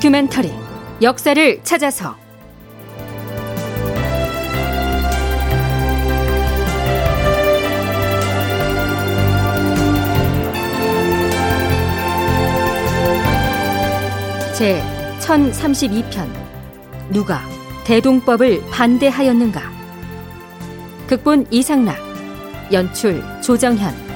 다큐멘터리 역사를 찾아서. 제 1032편 누가 대동법을 반대하였는가? 극본 이상락 연출 조정현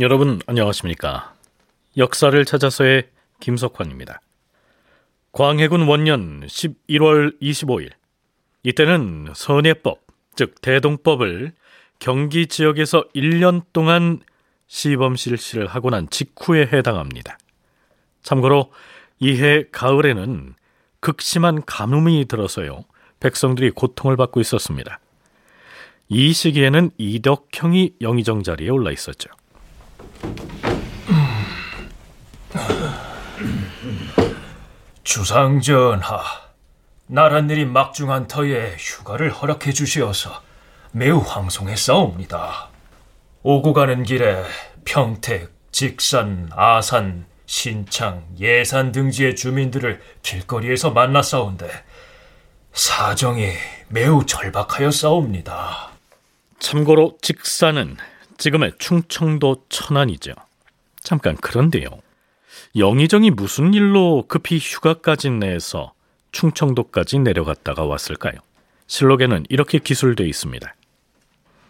여러분 안녕하십니까? 역사를 찾아서의 김석환입니다. 광해군 원년 11월 25일 이때는 선예법, 즉 대동법을 경기 지역에서 1년 동안 시범 실시를 하고 난 직후에 해당합니다. 참고로 이해 가을에는 극심한 가뭄이 들어서요. 백성들이 고통을 받고 있었습니다. 이 시기에는 이덕형이 영의정 자리에 올라 있었죠. 주상전하, 나란일이 막중한 터에 휴가를 허락해 주시어서 매우 황송했사옵니다. 오고 가는 길에 평택, 직산, 아산, 신창, 예산 등지의 주민들을 길거리에서 만났사온데 사정이 매우 절박하였사옵니다. 참고로 직산은 지금의 충청도 천안이죠. 잠깐 그런데요. 영의정이 무슨 일로 급히 휴가까지 내서 충청도까지 내려갔다가 왔을까요? 실록에는 이렇게 기술되어 있습니다.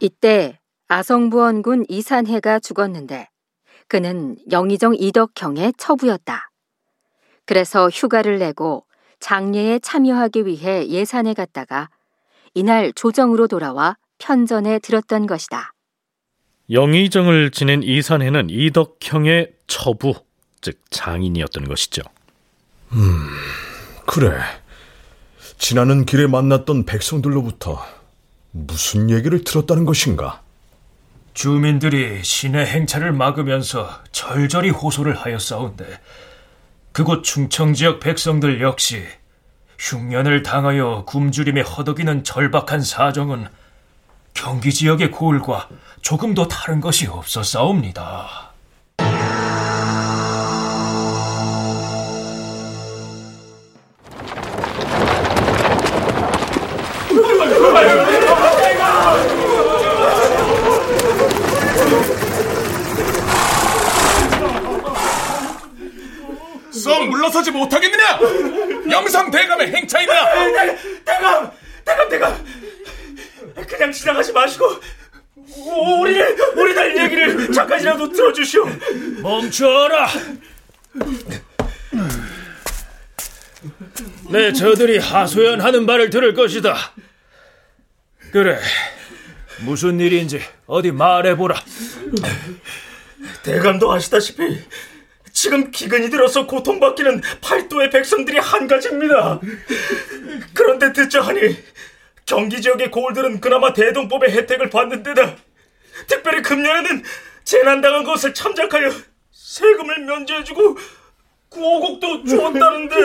이때 아성부원군 이산해가 죽었는데 그는 영의정 이덕형의 처부였다. 그래서 휴가를 내고 장례에 참여하기 위해 예산에 갔다가 이날 조정으로 돌아와 편전에 들었던 것이다. 영의정을 지낸 이산해는 이덕형의 처부, 즉 장인이었던 것이죠. 음, 그래. 지나는 길에 만났던 백성들로부터 무슨 얘기를 들었다는 것인가? 주민들이 신의 행차를 막으면서 절절히 호소를 하였사온데 그곳 충청 지역 백성들 역시 흉년을 당하여 굶주림에 허덕이는 절박한 사정은 경기 지역의 고을과 조금도 다른 것이 없었사옵니다. 썩 물러서지 못하겠느냐? 영상 대감의 행차이다. 대감, 대감, 대감. 그냥 지나가지 마시고 우리를 우리들 얘기를 잠깐이라도 들어주시오. 멈춰라. 네, 저들이 하소연하는 말을 들을 것이다. 그래, 무슨 일인지 어디 말해보라. 대감도 아시다시피 지금 기근이 들어서 고통받기는 팔도의 백성들이 한 가지입니다. 그런데 듣자 하니 경기 지역의 고을들은 그나마 대동법의 혜택을 받는 데다 특별히 금년에는 재난당한 것을 참작하여 세금을 면제해주고 구호곡도 주었다는데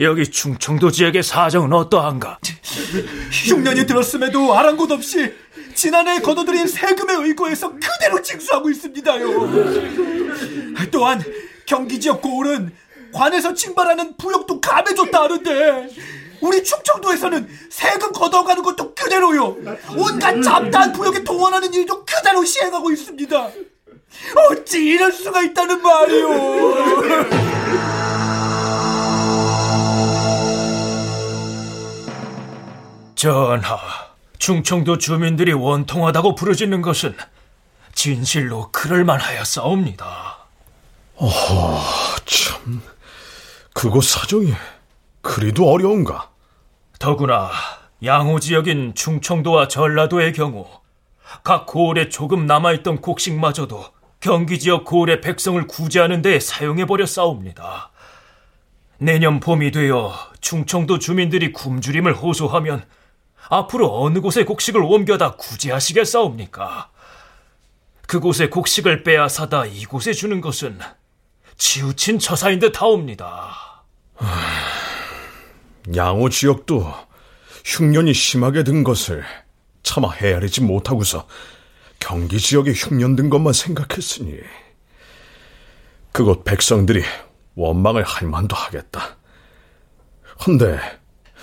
여기 충청도 지역의 사정은 어떠한가? 흉년이 들었음에도 아랑곳 없이 지난해 거둬들인 세금에 의거해서 그대로 징수하고 있습니다요. 또한 경기 지역 고을은 관에서 징발하는 부역도 감해줬다 하는데 우리 충청도에서는 세금 걷어가는 것도 그대로요. 온갖 잡다한 부역에 동원하는 일도 그대로 시행하고 있습니다. 어찌 이럴 수가 있다는 말이오. 전하, 충청도 주민들이 원통하다고 부르짖는 것은 진실로 그럴만하였사옵니다. 어허, 참, 그곳 사정이 그리도 어려운가? 더구나 양호 지역인 충청도와 전라도의 경우 각 고을에 조금 남아있던 곡식마저도 경기 지역 고을의 백성을 구제하는 데 사용해버려 싸웁니다. 내년 봄이 되어 충청도 주민들이 굶주림을 호소하면 앞으로 어느 곳에 곡식을 옮겨다 구제하시겠사옵니까? 그곳에 곡식을 빼앗아다 이곳에 주는 것은 치우친 처사인 듯 하옵니다. 양호 지역도 흉년이 심하게 든 것을 차마 헤아리지 못하고서 경기 지역에 흉년 든 것만 생각했으니 그곳 백성들이 원망을 할 만도 하겠다. 헌데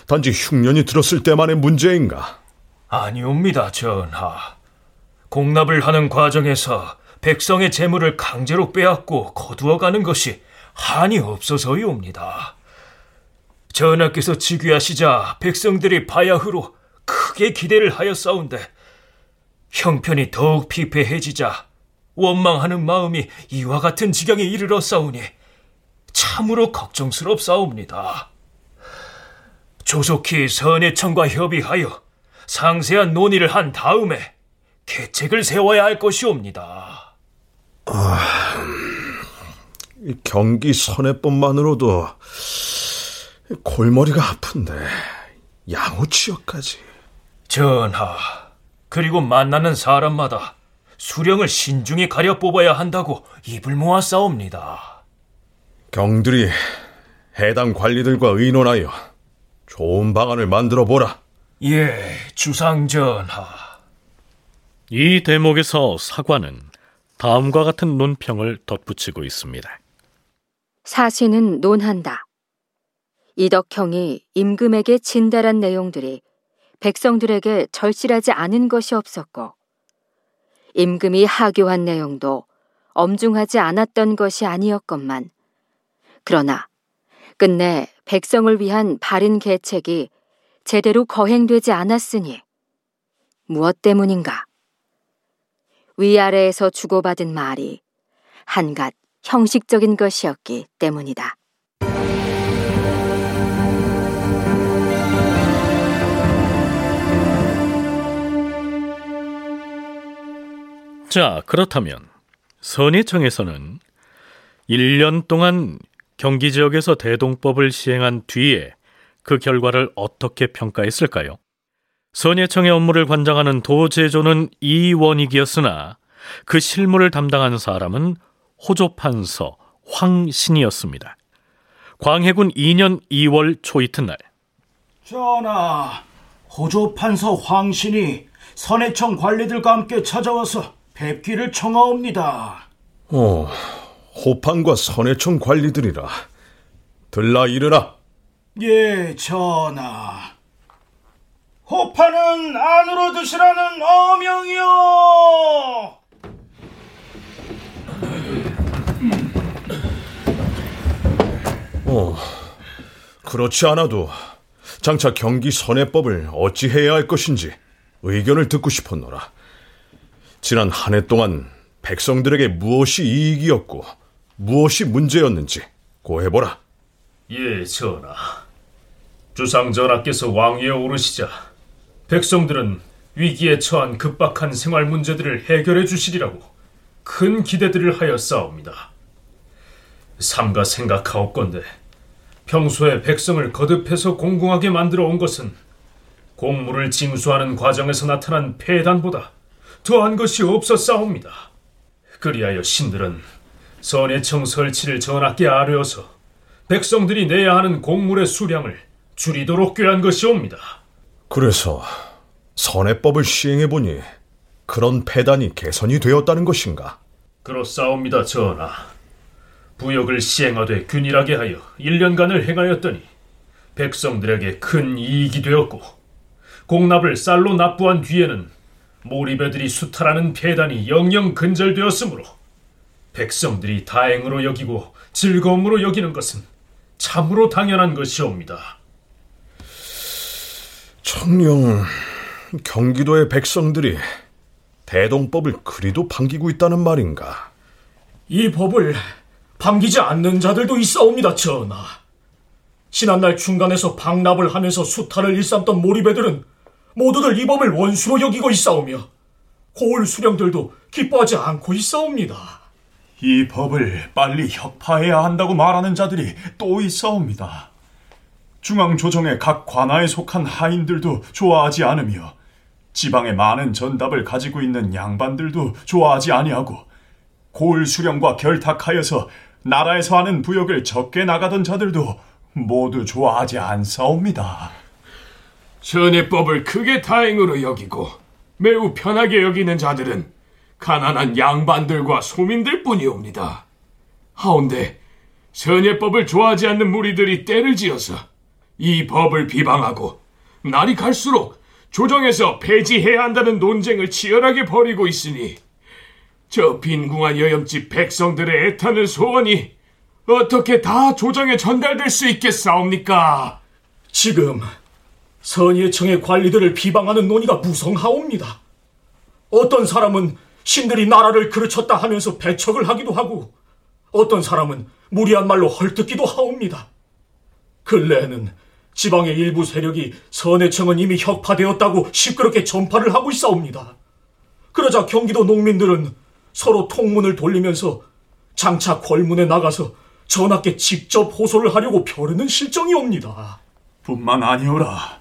단지 흉년이 들었을 때만의 문제인가? 아니옵니다, 전하. 공납을 하는 과정에서 백성의 재물을 강제로 빼앗고 거두어가는 것이 한이 없어서이옵니다. 전하께서 즉위하시자 백성들이 바야흐로 크게 기대를 하였사온데 형편이 더욱 피폐해지자 원망하는 마음이 이와 같은 지경에 이르렀사오니 참으로 걱정스럽사옵니다. 조속히 선해청과 협의하여 상세한 논의를 한 다음에 계책을 세워야 할 것이옵니다. 아, 경기 선해법만으로도 골머리가 아픈데 양호 지역까지. 전하, 그리고 만나는 사람마다 수령을 신중히 가려 뽑아야 한다고 입을 모아 싸웁니다. 경들이 해당 관리들과 의논하여 좋은 방안을 만들어 보라. 예, 주상전하. 이 대목에서 사관은 다음과 같은 논평을 덧붙이고 있습니다. 사신은 논한다. 이덕형이 임금에게 진달한 내용들이 백성들에게 절실하지 않은 것이 없었고, 임금이 하교한 내용도 엄중하지 않았던 것이 아니었건만, 그러나 끝내 백성을 위한 바른 계책이 제대로 거행되지 않았으니 무엇 때문인가? 위아래에서 주고받은 말이 한갓 형식적인 것이었기 때문이다. 자, 그렇다면 선의청에서는 1년 동안 경기 지역에서 대동법을 시행한 뒤에 그 결과를 어떻게 평가했을까요? 선예청의 업무를 관장하는 도제조는 이원익이었으나 그 실무를 담당한 사람은 호조판서 황신이었습니다. 광해군 2년 2월 초 이튿날 전하, 호조판서 황신이 선해청 관리들과 함께 찾아와서 뵙기를 청하옵니다. 어, 호판과 선해청 관리들이라. 들라 이르라. 예, 전하. 호판은 안으로 드시라는 어명이요. 어, 그렇지 않아도 장차 경기 선해법을 어찌 해야 할 것인지 의견을 듣고 싶었노라. 지난 한 해 동안 백성들에게 무엇이 이익이었고 무엇이 문제였는지 고해보라. 예, 전하. 주상 전하께서 왕위에 오르시자 백성들은 위기에 처한 급박한 생활 문제들을 해결해 주시리라고 큰 기대들을 하였사옵니다. 삼가 생각하옵건대 평소에 백성을 거듭해서 공공하게 만들어 온 것은 공무를 징수하는 과정에서 나타난 폐단보다 더한 것이 없었사옵니다. 그리하여 신들은 선해청 설치를 전하께 아뢰어서 백성들이 내야 하는 공물의 수량을 줄이도록 꾀한 것이옵니다. 그래서 선해법을 시행해 보니 그런 폐단이 개선이 되었다는 것인가? 그렇사옵니다, 전하. 부역을 시행하되 균일하게 하여 1년간을 행하였더니 백성들에게 큰 이익이 되었고 공납을 쌀로 납부한 뒤에는 몰입애들이 수탈하는 폐단이 영영 근절되었으므로 백성들이 다행으로 여기고 즐거움으로 여기는 것은 참으로 당연한 것이옵니다. 청령 경기도의 백성들이 대동법을 그리도 반기고 있다는 말인가? 이 법을 반기지 않는 자들도 있사옵니다, 전하. 지난날 중간에서 방납을 하면서 수탈을 일삼던 몰입애들은 모두들 이 법을 원수로 여기고 있사오며 고을 수령들도 기뻐하지 않고 있사옵니다. 이 법을 빨리 혁파해야 한다고 말하는 자들이 또 있사옵니다. 중앙조정의 각 관아에 속한 하인들도 좋아하지 않으며 지방의 많은 전답을 가지고 있는 양반들도 좋아하지 아니하고 고을 수령과 결탁하여서 나라에서 하는 부역을 적게 나가던 자들도 모두 좋아하지 않사옵니다. 전해법을 크게 다행으로 여기고 매우 편하게 여기는 자들은 가난한 양반들과 소민들 뿐이옵니다. 하운데 선예법을 좋아하지 않는 무리들이 때를 지어서 이 법을 비방하고 날이 갈수록 조정에서 폐지해야 한다는 논쟁을 치열하게 벌이고 있으니 저 빈궁한 여염집 백성들의 애타는 소원이 어떻게 다 조정에 전달될 수 있겠사옵니까? 지금 선예청의 관리들을 비방하는 논의가 무성하옵니다. 어떤 사람은 신들이 나라를 그르쳤다 하면서 배척을 하기도 하고 어떤 사람은 무리한 말로 헐뜯기도 하옵니다. 근래에는 지방의 일부 세력이 선해청은 이미 혁파되었다고 시끄럽게 전파를 하고 있사옵니다. 그러자 경기도 농민들은 서로 통문을 돌리면서 장차 골문에 나가서 전하께 직접 호소를 하려고 벼르는 실정이 옵니다. 뿐만 아니오라.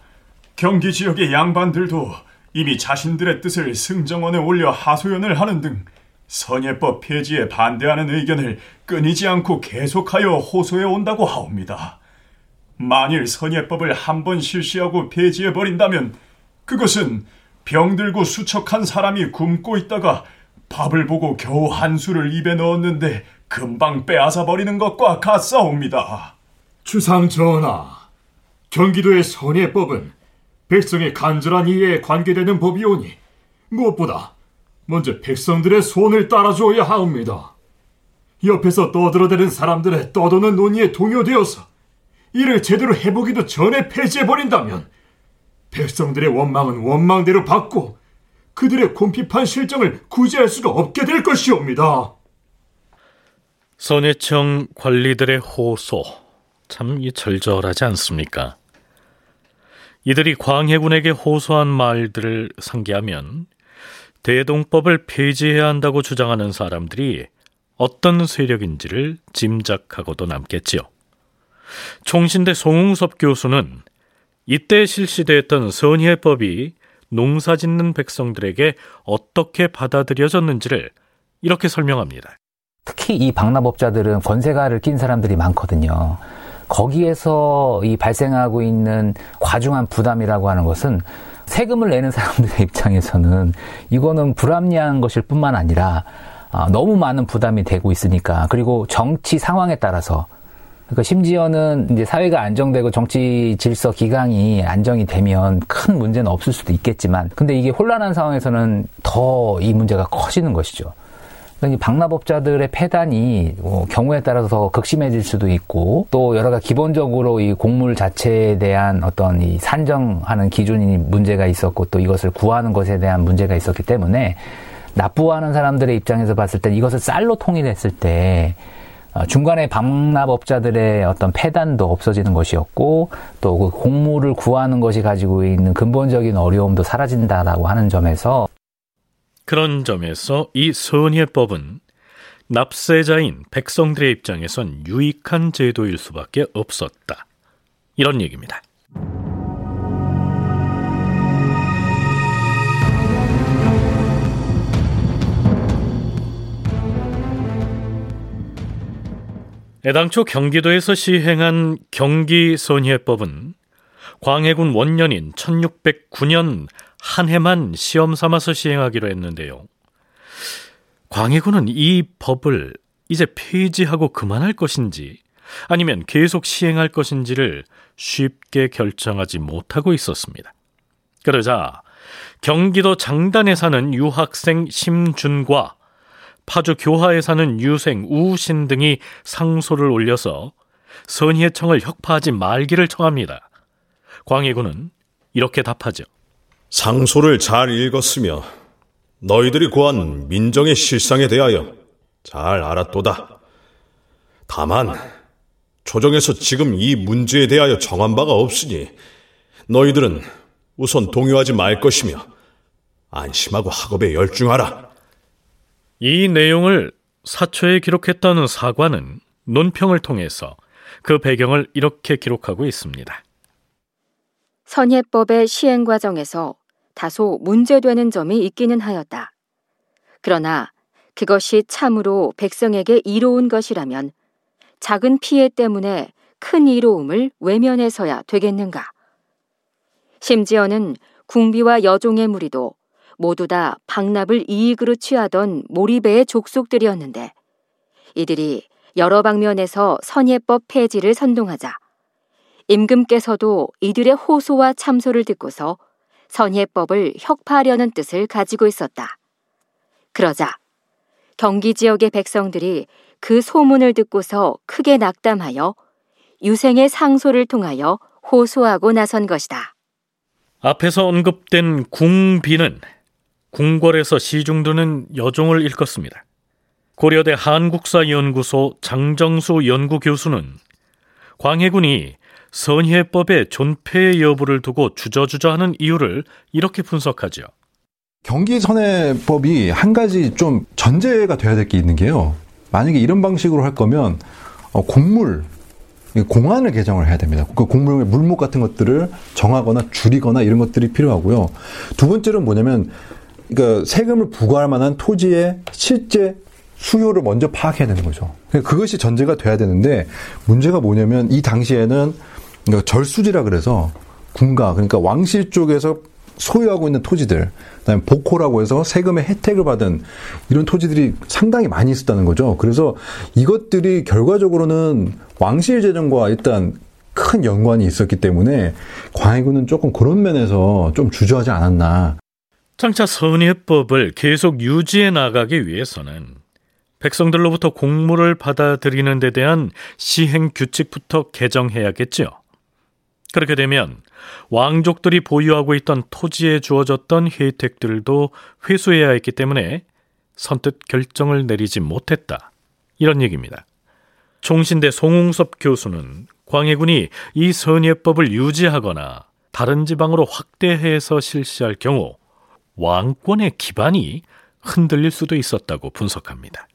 경기 지역의 양반들도 이미 자신들의 뜻을 승정원에 올려 하소연을 하는 등 선예법 폐지에 반대하는 의견을 끊이지 않고 계속하여 호소해 온다고 하옵니다. 만일 선예법을 한 번 실시하고 폐지해 버린다면 그것은 병들고 수척한 사람이 굶고 있다가 밥을 보고 겨우 한술을 입에 넣었는데 금방 빼앗아 버리는 것과 같사옵니다. 주상 전하, 경기도의 선예법은 백성의 간절한 이해에 관계되는 법이오니 무엇보다 먼저 백성들의 손을 따라주어야 하옵니다. 옆에서 떠들어대는 사람들의 떠도는 논의에 동요되어서 이를 제대로 해보기도 전에 폐지해버린다면 백성들의 원망은 원망대로 받고 그들의 곰핍한 실정을 구제할 수가 없게 될 것이옵니다. 선해청 관리들의 호소 참 절절하지 않습니까? 이들이 광해군에게 호소한 말들을 상기하면 대동법을 폐지해야 한다고 주장하는 사람들이 어떤 세력인지를 짐작하고도 남겠지요. 총신대 송웅섭 교수는 이때 실시됐던 선예법이 농사 짓는 백성들에게 어떻게 받아들여졌는지를 이렇게 설명합니다. 특히 이 박납업자들은 권세가를 낀 사람들이 많거든요. 거기에서 이 발생하고 있는 과중한 부담이라고 하는 것은 세금을 내는 사람들의 입장에서는 이거는 불합리한 것일 뿐만 아니라 아, 너무 많은 부담이 되고 있으니까 그리고 정치 상황에 따라서 그러니까 심지어는 이제 사회가 안정되고 정치 질서 기강이 안정이 되면 큰 문제는 없을 수도 있겠지만 근데 이게 혼란한 상황에서는 더 이 문제가 커지는 것이죠. 그러니까 박납업자들의 폐단이 어, 경우에 따라서 극심해질 수도 있고 또 여러 가지 기본적으로 이 곡물 자체에 대한 어떤 이 산정하는 기준이 문제가 있었고 또 이것을 구하는 것에 대한 문제가 있었기 때문에 납부하는 사람들의 입장에서 봤을 때 이것을 쌀로 통일했을 때 어, 중간에 박납업자들의 어떤 폐단도 없어지는 것이었고 또 그 곡물을 구하는 것이 가지고 있는 근본적인 어려움도 사라진다라고 하는 점에서 그런 점에서 이 선예법은 납세자인 백성들의 입장에선 유익한 제도일 수밖에 없었다. 이런 얘기입니다. 애당초 경기도에서 시행한 경기선예법은 광해군 원년인 1609년 한 해만 시험 삼아서 시행하기로 했는데요. 광해군은 이 법을 이제 폐지하고 그만할 것인지 아니면 계속 시행할 것인지를 쉽게 결정하지 못하고 있었습니다. 그러자 경기도 장단에 사는 유학생 심준과 파주 교화에 사는 유생 우신 등이 상소를 올려서 선희청을 혁파하지 말기를 청합니다. 광해군은 이렇게 답하죠. 상소를 잘 읽었으며 너희들이 구한 민정의 실상에 대하여 잘 알았도다. 다만 조정에서 지금 이 문제에 대하여 정한 바가 없으니 너희들은 우선 동요하지 말 것이며 안심하고 학업에 열중하라. 이 내용을 사초에 기록했던 사관은 논평을 통해서 그 배경을 이렇게 기록하고 있습니다. 선예법의 시행 과정에서 다소 문제되는 점이 있기는 하였다. 그러나 그것이 참으로 백성에게 이로운 것이라면 작은 피해 때문에 큰 이로움을 외면해서야 되겠는가? 심지어는 궁비와 여종의 무리도 모두 다 박납을 이익으로 취하던 모리배의 족속들이었는데 이들이 여러 방면에서 선예법 폐지를 선동하자 임금께서도 이들의 호소와 참소를 듣고서 선예법을 혁파하려는 뜻을 가지고 있었다. 그러자 경기 지역의 백성들이 그 소문을 듣고서 크게 낙담하여 유생의 상소를 통하여 호소하고 나선 것이다. 앞에서 언급된 궁비는 궁궐에서 시중드는 여종을 일컫습니다. 고려대 한국사연구소 장정수 연구교수는 광해군이 선예법의 존폐 여부를 두고 주저주저하는 이유를 이렇게 분석하죠. 경기선해법이 한 가지 좀 전제가 돼야 될 게 있는 게요. 만약에 이런 방식으로 할 거면 어, 공물 공안을 개정을 해야 됩니다. 그 공물 물목 같은 것들을 정하거나 줄이거나 이런 것들이 필요하고요. 두 번째는 뭐냐면 그러니까 세금을 부과할 만한 토지의 실제 수요를 먼저 파악해야 되는 거죠. 그러니까 그것이 전제가 돼야 되는데 문제가 뭐냐면 이 당시에는 그러니까 절수지라 그래서 군가 그러니까 왕실 쪽에서 소유하고 있는 토지들, 그다음에 복호라고 해서 세금의 혜택을 받은 이런 토지들이 상당히 많이 있었다는 거죠. 그래서 이것들이 결과적으로는 왕실 재정과 일단 큰 연관이 있었기 때문에 광해군은 조금 그런 면에서 좀 주저하지 않았나. 장차 선예법을 계속 유지해 나가기 위해서는 백성들로부터 공물을 받아들이는 데 대한 시행 규칙부터 개정해야겠죠. 그렇게 되면 왕족들이 보유하고 있던 토지에 주어졌던 혜택들도 회수해야 했기 때문에 선뜻 결정을 내리지 못했다. 이런 얘기입니다. 총신대 송웅섭 교수는 광해군이 이 선예법을 유지하거나 다른 지방으로 확대해서 실시할 경우 왕권의 기반이 흔들릴 수도 있었다고 분석합니다.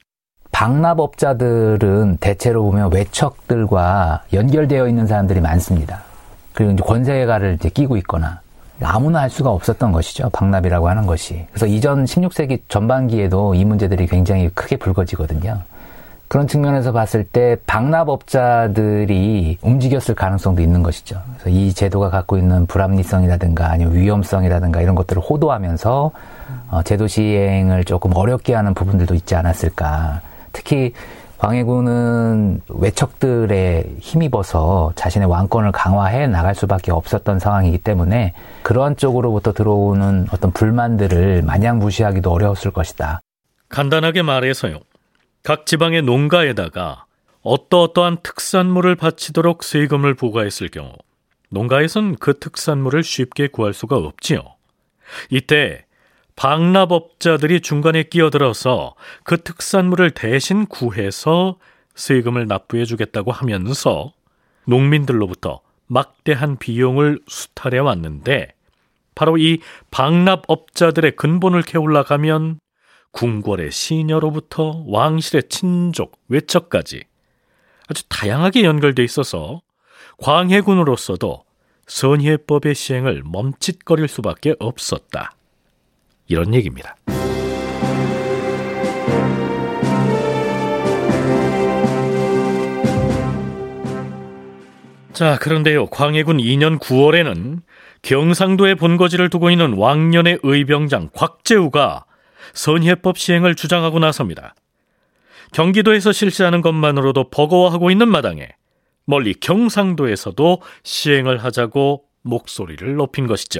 박납업자들은 대체로 보면 외척들과 연결되어 있는 사람들이 많습니다. 그리고 이제 권세가를 이제 끼고 있거나 아무나 할 수가 없었던 것이죠. 박납이라고 하는 것이. 그래서 이전 16세기 전반기에도 이 문제들이 굉장히 크게 불거지거든요. 그런 측면에서 봤을 때 박납업자들이 움직였을 가능성도 있는 것이죠. 그래서 이 제도가 갖고 있는 불합리성이라든가 아니면 위험성이라든가 이런 것들을 호도하면서 어, 제도 시행을 조금 어렵게 하는 부분들도 있지 않았을까. 특히 광해군은 외척들의 힘입어서 자신의 왕권을 강화해 나갈 수밖에 없었던 상황이기 때문에 그러한 쪽으로부터 들어오는 어떤 불만들을 마냥 무시하기도 어려웠을 것이다. 간단하게 말해서요. 각 지방의 농가에다가 어떠어떠한 특산물을 바치도록 세금을 부과했을 경우 농가에선 그 특산물을 쉽게 구할 수가 없지요. 이때 방납업자들이 중간에 끼어들어서 그 특산물을 대신 구해서 세금을 납부해 주겠다고 하면서 농민들로부터 막대한 비용을 수탈해 왔는데 바로 이 방납업자들의 근본을 캐올라 가면 궁궐의 시녀로부터 왕실의 친족, 외척까지 아주 다양하게 연결돼 있어서 광해군으로서도 선예법의 시행을 멈칫거릴 수밖에 없었다. 이런 얘기입니다. 자, 그런데요. 광해군 2년 9월에는 경상도에 본거지를 두고 있는 왕년의 의병장 곽재우가 선예법 시행을 주장하고 나섭니다. 경기도에서 실시하는 것만으로도 버거워하고 있는 마당에 멀리 경상도에서도 시행을 하자고 목소리를 높인 것이죠.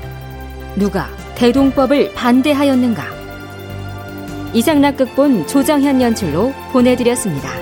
누가 대동법을 반대하였는가? 이상락 극본 조정현 연출로 보내드렸습니다.